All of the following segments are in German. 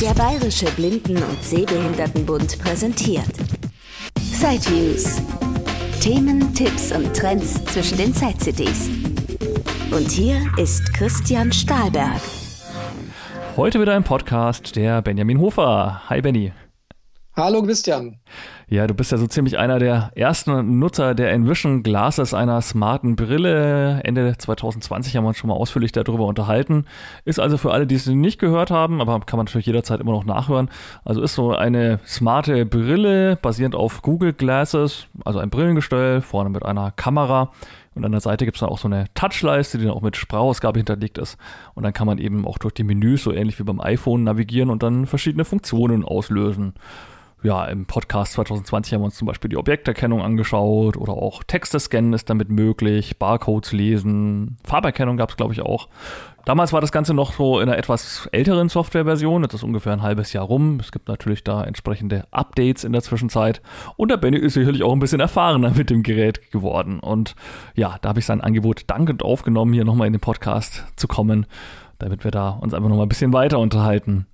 Der Bayerische Blinden- und Sehbehindertenbund präsentiert Sideviews. Themen, Tipps und Trends zwischen den Side-CDs. Und hier ist Christian Stahlberg. Heute wieder ein Podcast der Benjamin Hofer. Hi Benny. Hallo Christian. Ja, du bist ja so ziemlich einer der ersten Nutzer der Envision Glasses, einer smarten Brille. Ende 2020 haben wir uns schon mal ausführlich darüber unterhalten. Ist also für alle, die es nicht gehört haben, aber kann man natürlich jederzeit immer noch nachhören. Also ist so eine smarte Brille basierend auf Google Glasses, also ein Brillengestell, vorne mit einer Kamera. Und an der Seite gibt es dann auch so eine Touchleiste, die dann auch mit Sprachausgabe hinterlegt ist. Und dann kann man eben auch durch die Menüs, so ähnlich wie beim iPhone, navigieren und dann verschiedene Funktionen auslösen ja, im Podcast 2020 haben wir uns zum Beispiel die Objekterkennung angeschaut oder auch Texte scannen ist damit möglich, Barcodes lesen, Farberkennung gab es, glaube ich, auch. Damals war das Ganze noch so in einer etwas älteren Softwareversion, das ist ungefähr ein halbes Jahr rum. Es gibt natürlich da entsprechende Updates in der Zwischenzeit. Und der Benny ist sicherlich auch ein bisschen erfahrener mit dem Gerät geworden. Und ja, da habe ich sein Angebot dankend aufgenommen, hier nochmal in den Podcast zu kommen, damit wir da uns einfach nochmal ein bisschen weiter unterhalten.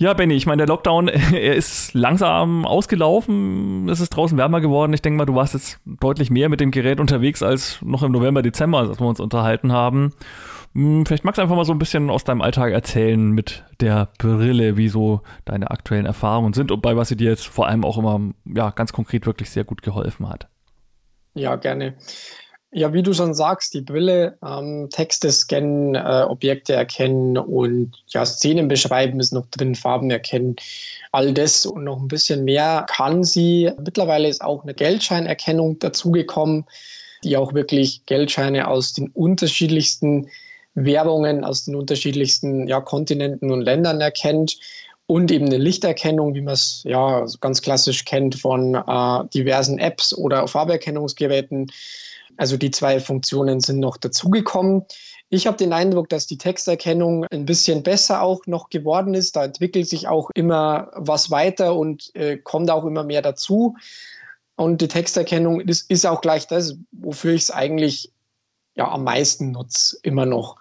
Ja, Benny, ich meine, der Lockdown, er ist langsam ausgelaufen. Es ist draußen wärmer geworden. Ich denke mal, du warst jetzt deutlich mehr mit dem Gerät unterwegs als noch im November, Dezember, als wir uns unterhalten haben. Hm, vielleicht magst du einfach mal so ein bisschen aus deinem Alltag erzählen mit der Brille, wie so deine aktuellen Erfahrungen sind und bei was sie dir jetzt vor allem auch immer ja, ganz konkret wirklich sehr gut geholfen hat. Ja, gerne. Ja, wie du schon sagst, die Brille, ähm, Texte scannen, äh, Objekte erkennen und ja, Szenen beschreiben ist noch drin, Farben erkennen. All das und noch ein bisschen mehr kann sie. Mittlerweile ist auch eine Geldscheinerkennung dazugekommen, die auch wirklich Geldscheine aus den unterschiedlichsten Währungen, aus den unterschiedlichsten ja, Kontinenten und Ländern erkennt und eben eine Lichterkennung, wie man es ja ganz klassisch kennt von äh, diversen Apps oder Farberkennungsgeräten. Also die zwei Funktionen sind noch dazugekommen. Ich habe den Eindruck, dass die Texterkennung ein bisschen besser auch noch geworden ist. Da entwickelt sich auch immer was weiter und äh, kommt auch immer mehr dazu. Und die Texterkennung ist, ist auch gleich das, wofür ich es eigentlich ja, am meisten nutze, immer noch.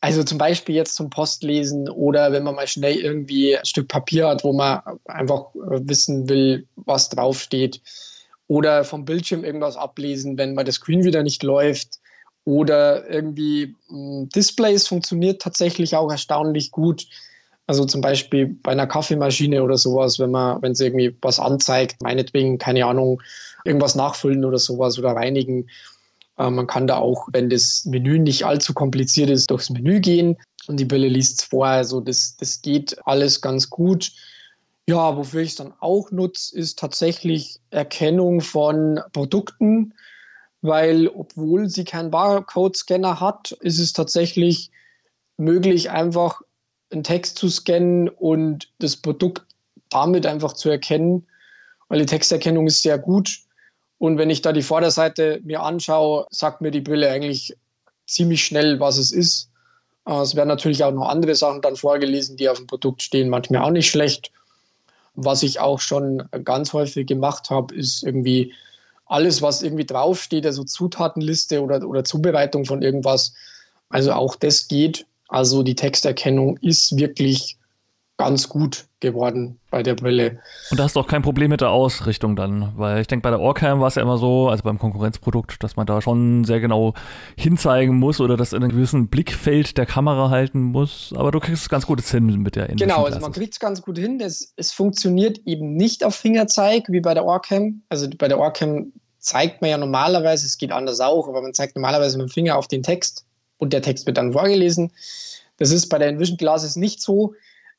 Also zum Beispiel jetzt zum Postlesen oder wenn man mal schnell irgendwie ein Stück Papier hat, wo man einfach äh, wissen will, was draufsteht oder vom Bildschirm irgendwas ablesen, wenn mal der Screen wieder nicht läuft oder irgendwie mh, hm, Displays funktioniert tatsächlich auch erstaunlich gut. Also zum Beispiel bei einer Kaffeemaschine oder sowas, wenn man, wenn es irgendwie was anzeigt, meinetwegen, keine Ahnung, irgendwas nachfüllen oder sowas oder reinigen. Äh, man kann da auch, wenn das Menü nicht allzu kompliziert ist, durchs Menü gehen und die Brille liest es vor. Also das, das geht alles ganz gut. Ja, wofür ich es dann auch nutze, ist tatsächlich Erkennung von Produkten, weil obwohl sie keinen Barcode-Scanner hat, ist es tatsächlich möglich, einfach einen Text zu scannen und das Produkt damit einfach zu erkennen, weil die Texterkennung ist sehr gut. Und wenn ich da die Vorderseite mir anschaue, sagt mir die Brille eigentlich ziemlich schnell, was es ist. Äh, es werden natürlich auch noch andere Sachen dann vorgelesen, die auf dem Produkt stehen, manchmal auch nicht schlecht. Was ich auch schon ganz häufig gemacht habe, ist irgendwie alles, was irgendwie draufsteht, also Zutatenliste oder, oder Zubereitung von irgendwas. Also auch das geht. Also die Texterkennung ist wirklich ganz gut geworden bei der Brille. Und da hast du auch kein Problem mit der Ausrichtung dann, weil ich denke, bei der Orcam war es ja immer so, also beim Konkurrenzprodukt, dass man da schon sehr genau hinzeigen muss oder das in einem gewissen Blickfeld der Kamera halten muss. Aber du kriegst es ganz gut hin mit der Genau, also man kriegt es ganz gut hin. Es, es funktioniert eben nicht auf Fingerzeig wie bei der Orcam. Also bei der Orcam zeigt man ja normalerweise, es geht anders auch, aber man zeigt normalerweise mit dem Finger auf den Text und der Text wird dann vorgelesen. Das ist bei der Envision Glasses nicht so.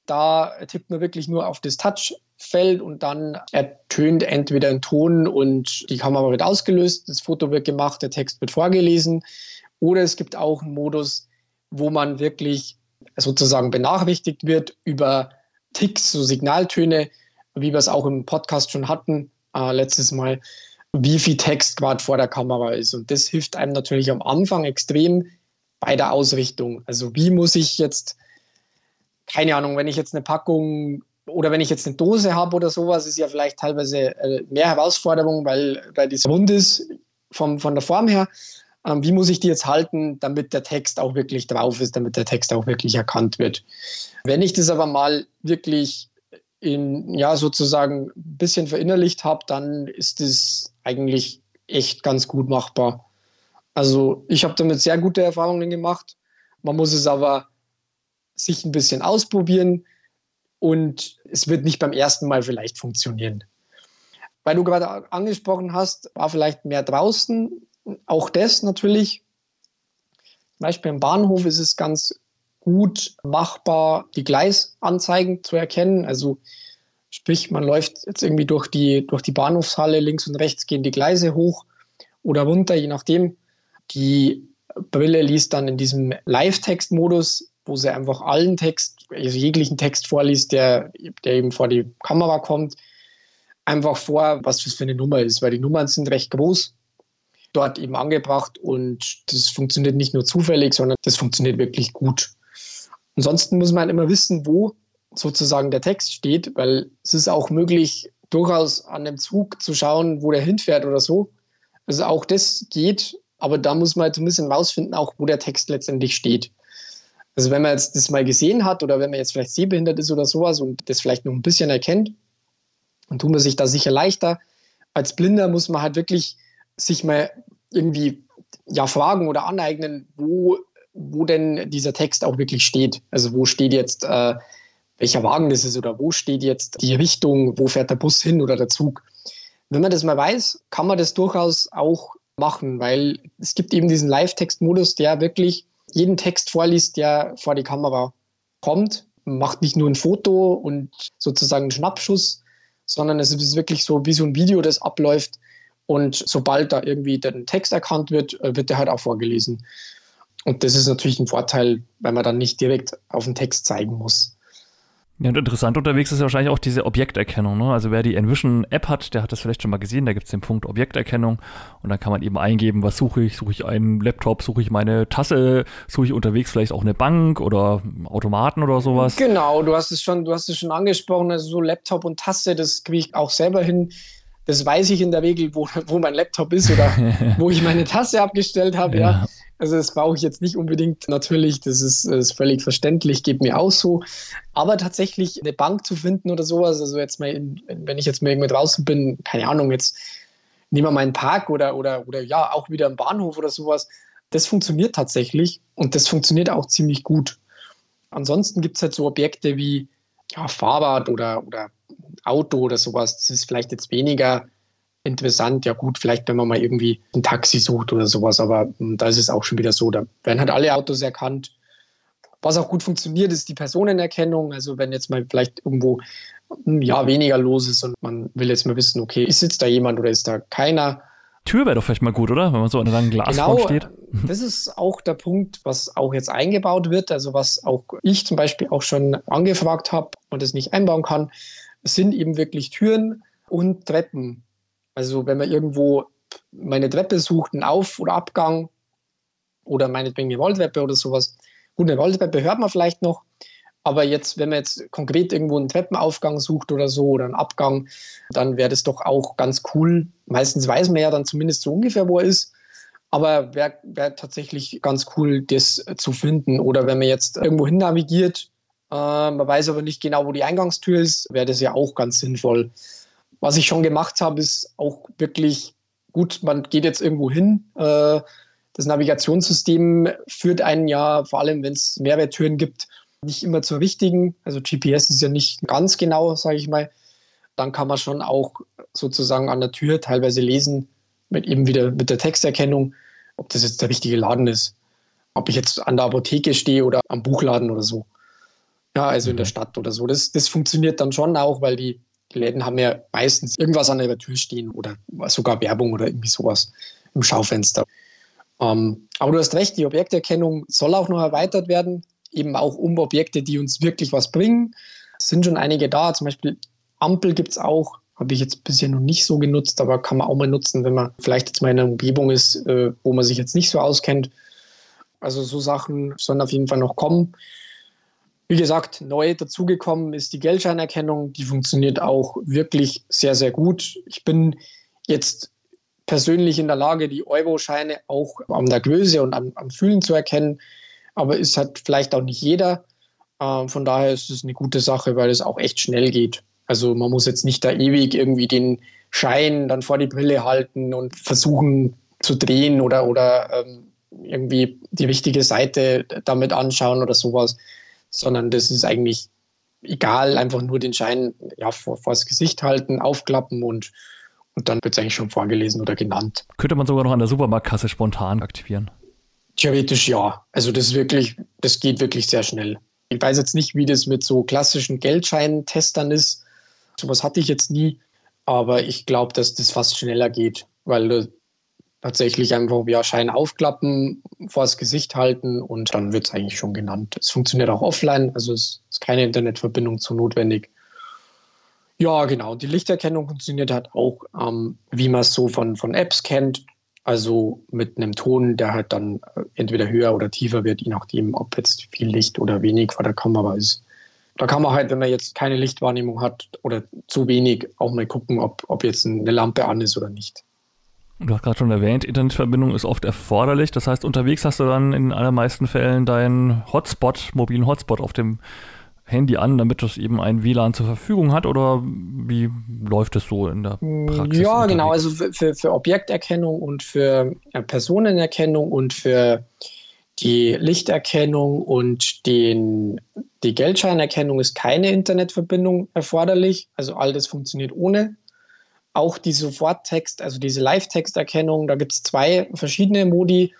Da tippt man wirklich nur auf das Touchfeld und dann ertönt entweder ein Ton und die Kamera wird ausgelöst, das Foto wird gemacht, der Text wird vorgelesen. Oder es gibt auch einen Modus, wo man wirklich sozusagen benachrichtigt wird über Ticks, so Signaltöne, wie wir es auch im Podcast schon hatten, äh, letztes Mal, wie viel Text gerade vor der Kamera ist. Und das hilft einem natürlich am Anfang extrem bei der Ausrichtung. Also wie muss ich jetzt keine Ahnung, wenn ich jetzt eine Packung oder wenn ich jetzt eine Dose habe oder sowas, ist ja vielleicht teilweise äh, mehr Herausforderung, weil, weil das rund ist vom, von der Form her. ähm, wie muss ich die jetzt halten, damit der Text auch wirklich drauf ist, damit der Text auch wirklich erkannt wird. Wenn ich das aber mal wirklich in, ja, sozusagen ein bisschen verinnerlicht habe, dann ist es eigentlich echt ganz gut machbar. Also ich habe damit sehr gute Erfahrungen gemacht. Man muss es aber sich ein bisschen ausprobieren und es wird nicht beim ersten Mal vielleicht funktionieren. Weil du gerade angesprochen hast, war vielleicht mehr draußen. Auch das natürlich. Zum Beispiel im Bahnhof ist es ganz gut machbar, die Gleisanzeigen zu erkennen. Also sprich, man läuft jetzt irgendwie durch die, durch die Bahnhofshalle, links und rechts gehen die Gleise hoch oder runter, je nachdem. Die Brille liest dann in diesem Live-Text-Modus, wo sie einfach allen Text, also jeglichen Text vorliest, der, der eben vor die Kamera kommt, einfach vor, was das für eine Nummer ist, weil die Nummern sind recht groß dort eben angebracht und das funktioniert nicht nur zufällig, sondern das funktioniert wirklich gut. Ansonsten muss man immer wissen, wo sozusagen der Text steht, weil es ist auch möglich, durchaus an dem Zug zu schauen, wo der hinfährt oder so. Also auch das geht, aber da muss man halt ein bisschen rausfinden, auch wo der Text letztendlich steht. Also wenn man jetzt das mal gesehen hat oder wenn man jetzt vielleicht sehbehindert ist oder sowas und das vielleicht noch ein bisschen erkennt, dann tut man sich da sicher leichter. Als Blinder muss man halt wirklich sich mal irgendwie ja fragen oder aneignen, wo, wo denn dieser Text auch wirklich steht. Also wo steht jetzt, äh, welcher Wagen das ist oder wo steht jetzt die Richtung, wo fährt der Bus hin oder der Zug. Wenn man das mal weiß, kann man das durchaus auch machen, weil es gibt eben diesen Live-Text-Modus, der wirklich jeden Text vorliest, der vor die Kamera kommt. Macht nicht nur ein Foto und sozusagen einen Schnappschuss, sondern es ist wirklich so wie so ein Video, das abläuft. Und sobald da irgendwie der Text erkannt wird, äh, wird der halt auch vorgelesen. Und das ist natürlich ein Vorteil, weil man dann nicht direkt auf den Text zeigen muss. Ja, und interessant unterwegs ist ja wahrscheinlich auch diese Objekterkennung. Ne? Also wer die Envision-App hat, der hat das vielleicht schon mal gesehen. Da gibt es den Punkt Objekterkennung und dann kann man eben eingeben, was suche ich? Suche ich einen Laptop? Suche ich meine Tasse? Suche ich unterwegs vielleicht auch eine Bank oder Automaten oder sowas? Genau, du hast es schon, du hast es schon angesprochen. Also so Laptop und Tasse, das kriege ich auch selber hin. Das weiß ich in der Regel, wo, wo mein Laptop ist oder wo ich meine Tasse abgestellt habe. ja. ja. Also das brauche ich jetzt nicht unbedingt natürlich, das ist, ist völlig verständlich, geht mir auch so. Aber tatsächlich eine Bank zu finden oder sowas, also jetzt mal, in, wenn ich jetzt mal irgendwo draußen bin, keine Ahnung, jetzt nehmen wir mal einen Park oder, oder, oder ja, auch wieder einen Bahnhof oder sowas, das funktioniert tatsächlich und das funktioniert auch ziemlich gut. Ansonsten gibt es halt so Objekte wie ja, Fahrrad oder, oder Auto oder sowas. Das ist vielleicht jetzt weniger interessant. Ja gut, vielleicht wenn man mal irgendwie ein Taxi sucht oder sowas, aber hm, da ist es auch schon wieder so. Da werden halt alle Autos erkannt. Was auch gut funktioniert, ist die Personenerkennung. Also wenn jetzt mal vielleicht irgendwo hm, ja weniger los ist und man will jetzt mal wissen, okay, ist jetzt da jemand oder ist da keiner? Tür wäre doch vielleicht mal gut, oder? Wenn man so an langen Glasfront genau, steht. Das ist auch der Punkt, was auch jetzt eingebaut wird. Also was auch ich zum Beispiel auch schon angefragt habe und es nicht einbauen kann, sind eben wirklich Türen und Treppen. Also wenn man irgendwo meine Treppe sucht, einen Auf- oder Abgang oder meinetwegen eine Rolltreppe oder sowas. Gut, eine Rolltreppe hört man vielleicht noch, aber jetzt, wenn man jetzt konkret irgendwo einen Treppenaufgang sucht oder so oder einen Abgang, dann wäre das doch auch ganz cool. Meistens weiß man ja dann zumindest so ungefähr, wo er ist. Aber wäre wär tatsächlich ganz cool, das zu finden. Oder wenn man jetzt irgendwo hin navigiert, man weiß aber nicht genau, wo die Eingangstür ist, wäre das ja auch ganz sinnvoll was ich schon gemacht habe, ist auch wirklich gut, man geht jetzt irgendwo hin. Äh, das Navigationssystem führt einen ja, vor allem wenn es Mehrwerttüren gibt, nicht immer zur richtigen. Also GPS ist ja nicht ganz genau, sage ich mal. Dann kann man schon auch sozusagen an der Tür teilweise lesen, mit eben wieder mit der Texterkennung, ob das jetzt der richtige Laden ist. Ob ich jetzt an der Apotheke stehe oder am Buchladen oder so. Ja, also in der mhm. Stadt oder so. Das, das funktioniert dann schon auch, weil die die Läden haben ja meistens irgendwas an ihrer Tür stehen oder sogar Werbung oder irgendwie sowas im Schaufenster. Ähm, aber du hast recht, die Objekterkennung soll auch noch erweitert werden, eben auch um Objekte, die uns wirklich was bringen. Es sind schon einige da, zum Beispiel Ampel gibt es auch, habe ich jetzt bisher noch nicht so genutzt, aber kann man auch mal nutzen, wenn man vielleicht jetzt mal in einer Umgebung ist, äh, wo man sich jetzt nicht so auskennt. Also so Sachen sollen auf jeden Fall noch kommen. Wie gesagt, neu dazugekommen ist die Geldscheinerkennung. Die funktioniert auch wirklich sehr, sehr gut. Ich bin jetzt persönlich in der Lage, die Euro-Scheine auch an der Größe und am, am Fühlen zu erkennen. Aber ist halt vielleicht auch nicht jeder. Äh, von daher ist es eine gute Sache, weil es auch echt schnell geht. Also man muss jetzt nicht da ewig irgendwie den Schein dann vor die Brille halten und versuchen zu drehen oder, oder ähm, irgendwie die richtige Seite damit anschauen oder sowas, sondern das ist eigentlich egal, einfach nur den Schein ja, vor, vor das Gesicht halten, aufklappen und, und dann wird es eigentlich schon vorgelesen oder genannt. Könnte man sogar noch an der Supermarktkasse spontan aktivieren? Theoretisch ja. Also das ist wirklich, das geht wirklich sehr schnell. Ich weiß jetzt nicht, wie das mit so klassischen Geldscheintestern ist. Sowas hatte ich jetzt nie, aber ich glaube, dass das fast schneller geht, weil du tatsächlich einfach ja Schein aufklappen, vor das Gesicht halten und dann wird es eigentlich schon genannt. Es funktioniert auch offline, also es ist keine Internetverbindung zu notwendig. Ja, genau. Die Lichterkennung funktioniert halt auch, ähm, wie man es so von, von Apps kennt. Also mit einem Ton, der halt dann äh, entweder höher oder tiefer wird, je nachdem, ob jetzt viel Licht oder wenig vor der Kamera ist. Da kann man halt, wenn man jetzt keine Lichtwahrnehmung hat oder zu wenig, auch mal gucken, ob, ob jetzt eine Lampe an ist oder nicht. Du hast gerade schon erwähnt, Internetverbindung ist oft erforderlich. Das heißt, unterwegs hast du dann in allermeisten Fällen deinen Hotspot, mobilen Hotspot auf dem Handy an, damit es eben ein WLAN zur Verfügung hat? Oder wie läuft es so in der mm, Praxis? Ja, unterwegs? genau. Also für, für Objekterkennung und für Personenerkennung und für die Lichterkennung und den, die Geldscheinerkennung ist keine Internetverbindung erforderlich. Also all das funktioniert ohne. Auch die Soforttext, also diese Live-Texterkennung, da gibt es zwei verschiedene Modi.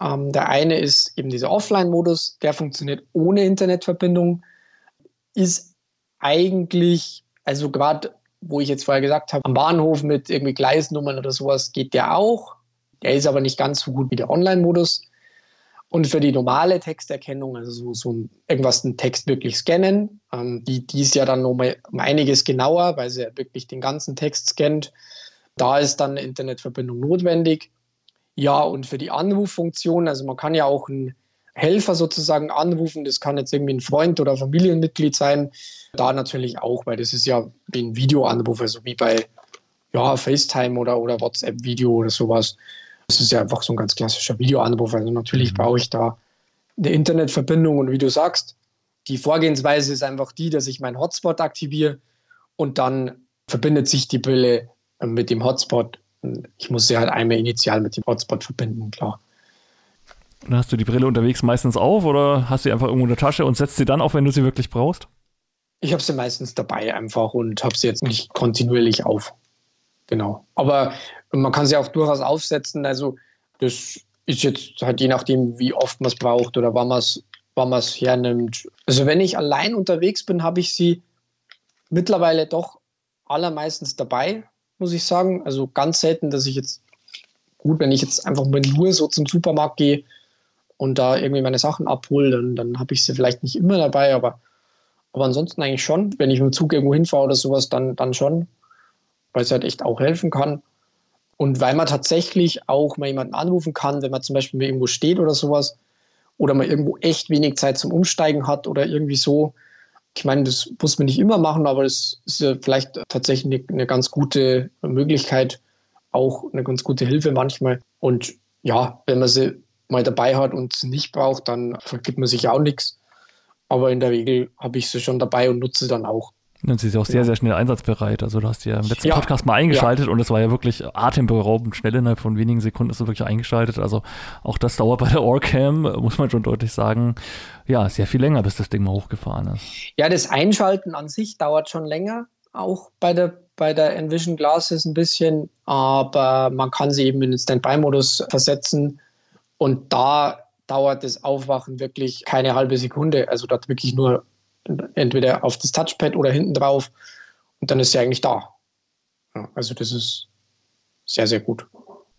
Ähm, der eine ist eben dieser Offline-Modus, der funktioniert ohne Internetverbindung ist eigentlich, also gerade wo ich jetzt vorher gesagt habe, am Bahnhof mit irgendwie Gleisnummern oder sowas geht der auch. Der ist aber nicht ganz so gut wie der Online-Modus. Und für die normale Texterkennung, also so, so irgendwas, einen Text wirklich scannen, ähm, die, die ist ja dann nochmal um einiges genauer, weil sie ja wirklich den ganzen Text scannt. Da ist dann eine Internetverbindung notwendig. Ja, und für die Anruffunktion, also man kann ja auch ein Helfer sozusagen anrufen. Das kann jetzt irgendwie ein Freund oder Familienmitglied sein. Da natürlich auch, weil das ist ja wie ein Videoanruf, also wie bei ja, FaceTime oder, oder WhatsApp-Video oder sowas. Das ist ja einfach so ein ganz klassischer Videoanruf. Also natürlich mhm. brauche ich da eine Internetverbindung und wie du sagst, die Vorgehensweise ist einfach die, dass ich meinen Hotspot aktiviere und dann verbindet sich die Brille mit dem Hotspot. Ich muss sie halt einmal initial mit dem Hotspot verbinden, klar. Und hast du die Brille unterwegs meistens auf oder hast du sie einfach irgendwo in der Tasche und setzt sie dann auf, wenn du sie wirklich brauchst? Ich habe sie meistens dabei einfach und habe sie jetzt nicht kontinuierlich auf. Genau. Aber man kann sie auch durchaus aufsetzen. Also das ist jetzt halt je nachdem, wie oft man es braucht oder wann man es wann hernimmt. Also wenn ich allein unterwegs bin, habe ich sie mittlerweile doch allermeistens dabei, muss ich sagen. Also ganz selten, dass ich jetzt, gut, wenn ich jetzt einfach mal nur so zum Supermarkt gehe, und da irgendwie meine Sachen abhole, dann, dann habe ich sie vielleicht nicht immer dabei, aber, aber ansonsten eigentlich schon. Wenn ich mit dem Zug irgendwo hinfahre oder sowas, dann, dann schon, weil es halt echt auch helfen kann. Und weil man tatsächlich auch mal jemanden anrufen kann, wenn man zum Beispiel irgendwo steht oder sowas, oder man irgendwo echt wenig Zeit zum Umsteigen hat oder irgendwie so. Ich meine, das muss man nicht immer machen, aber das ist ja vielleicht tatsächlich eine, ganz gute Möglichkeit, auch eine ganz gute Hilfe manchmal. Und ja, wenn man sie mal dabei hat und nicht braucht, dann vergibt man sich auch nichts. Aber in der Regel habe ich sie schon dabei und nutze sie dann auch. Und sie ist auch sehr, ja. sehr schnell einsatzbereit. Also du hast ja im letzten ja. Podcast mal eingeschaltet ja. und es war ja wirklich atemberaubend schnell innerhalb von wenigen Sekunden ist du wirklich eingeschaltet. Also auch das dauert bei der Orcam, muss man schon deutlich sagen, ja, sehr viel länger, bis das Ding mal hochgefahren ist. Ja, das Einschalten an sich dauert schon länger, auch bei der bei der Envision Glasses ein bisschen, aber man kann sie eben in den Standby-Modus versetzen und da dauert das Aufwachen wirklich keine halbe Sekunde. Also da wirklich nur entweder auf das Touchpad oder hinten drauf und dann ist sie eigentlich da. Ja, also das ist sehr, sehr gut.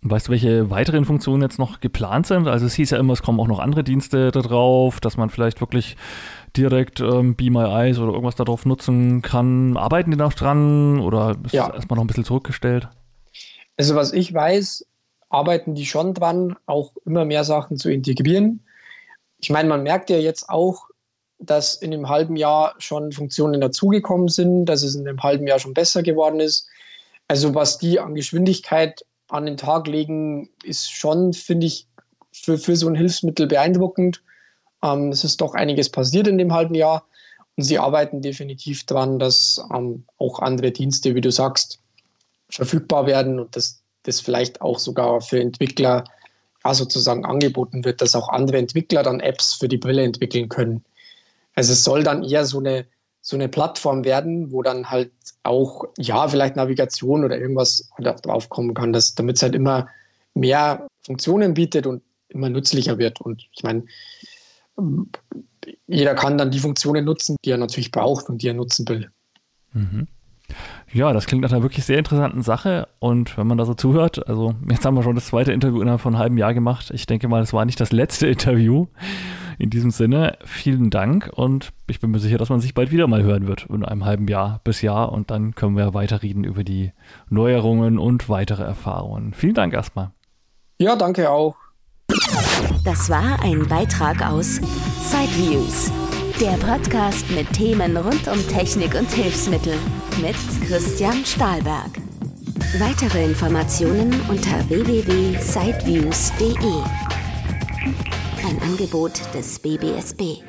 Weißt du, welche weiteren Funktionen jetzt noch geplant sind? Also es hieß ja immer, es kommen auch noch andere Dienste da drauf, dass man vielleicht wirklich direkt ähm, Be My Eyes oder irgendwas darauf nutzen kann. Arbeiten die noch dran oder ist ja. erstmal noch ein bisschen zurückgestellt? Also was ich weiß, arbeiten die schon dran, auch immer mehr Sachen zu integrieren. Ich meine, man merkt ja jetzt auch, dass in einem halben Jahr schon Funktionen dazugekommen sind, dass es in einem halben Jahr schon besser geworden ist. Also was die an Geschwindigkeit an den Tag legen, ist schon, finde ich, für, für so ein Hilfsmittel beeindruckend. Ähm, es ist doch einiges passiert in dem halben Jahr und sie arbeiten definitiv daran, dass ähm, auch andere Dienste, wie du sagst, verfügbar werden und dass das vielleicht auch sogar für Entwickler ja, sozusagen angeboten wird, dass auch andere Entwickler dann Apps für die Brille entwickeln können. Also es soll dann eher so eine, so eine Plattform werden, wo dann halt auch, ja, vielleicht Navigation oder irgendwas drauf kommen kann, damit es halt immer mehr Funktionen bietet und immer nützlicher wird. Und ich meine, jeder kann dann die Funktionen nutzen, die er natürlich braucht und die er nutzen will. Mhm. Ja, das klingt nach einer wirklich sehr interessanten Sache. Und wenn man da so zuhört, also jetzt haben wir schon das zweite Interview innerhalb von einem halben Jahr gemacht. Ich denke mal, es war nicht das letzte Interview. In diesem Sinne, vielen Dank und ich bin mir sicher, dass man sich bald wieder mal hören wird in einem halben Jahr bis Jahr und dann können wir weiterreden über die Neuerungen und weitere Erfahrungen. Vielen Dank erstmal. Ja, danke auch. Das war ein Beitrag aus Sideviews, der Podcast mit Themen rund um Technik und Hilfsmittel mit Christian Stahlberg. Weitere Informationen unter www.sideviews.de. Ein Angebot des BBSB.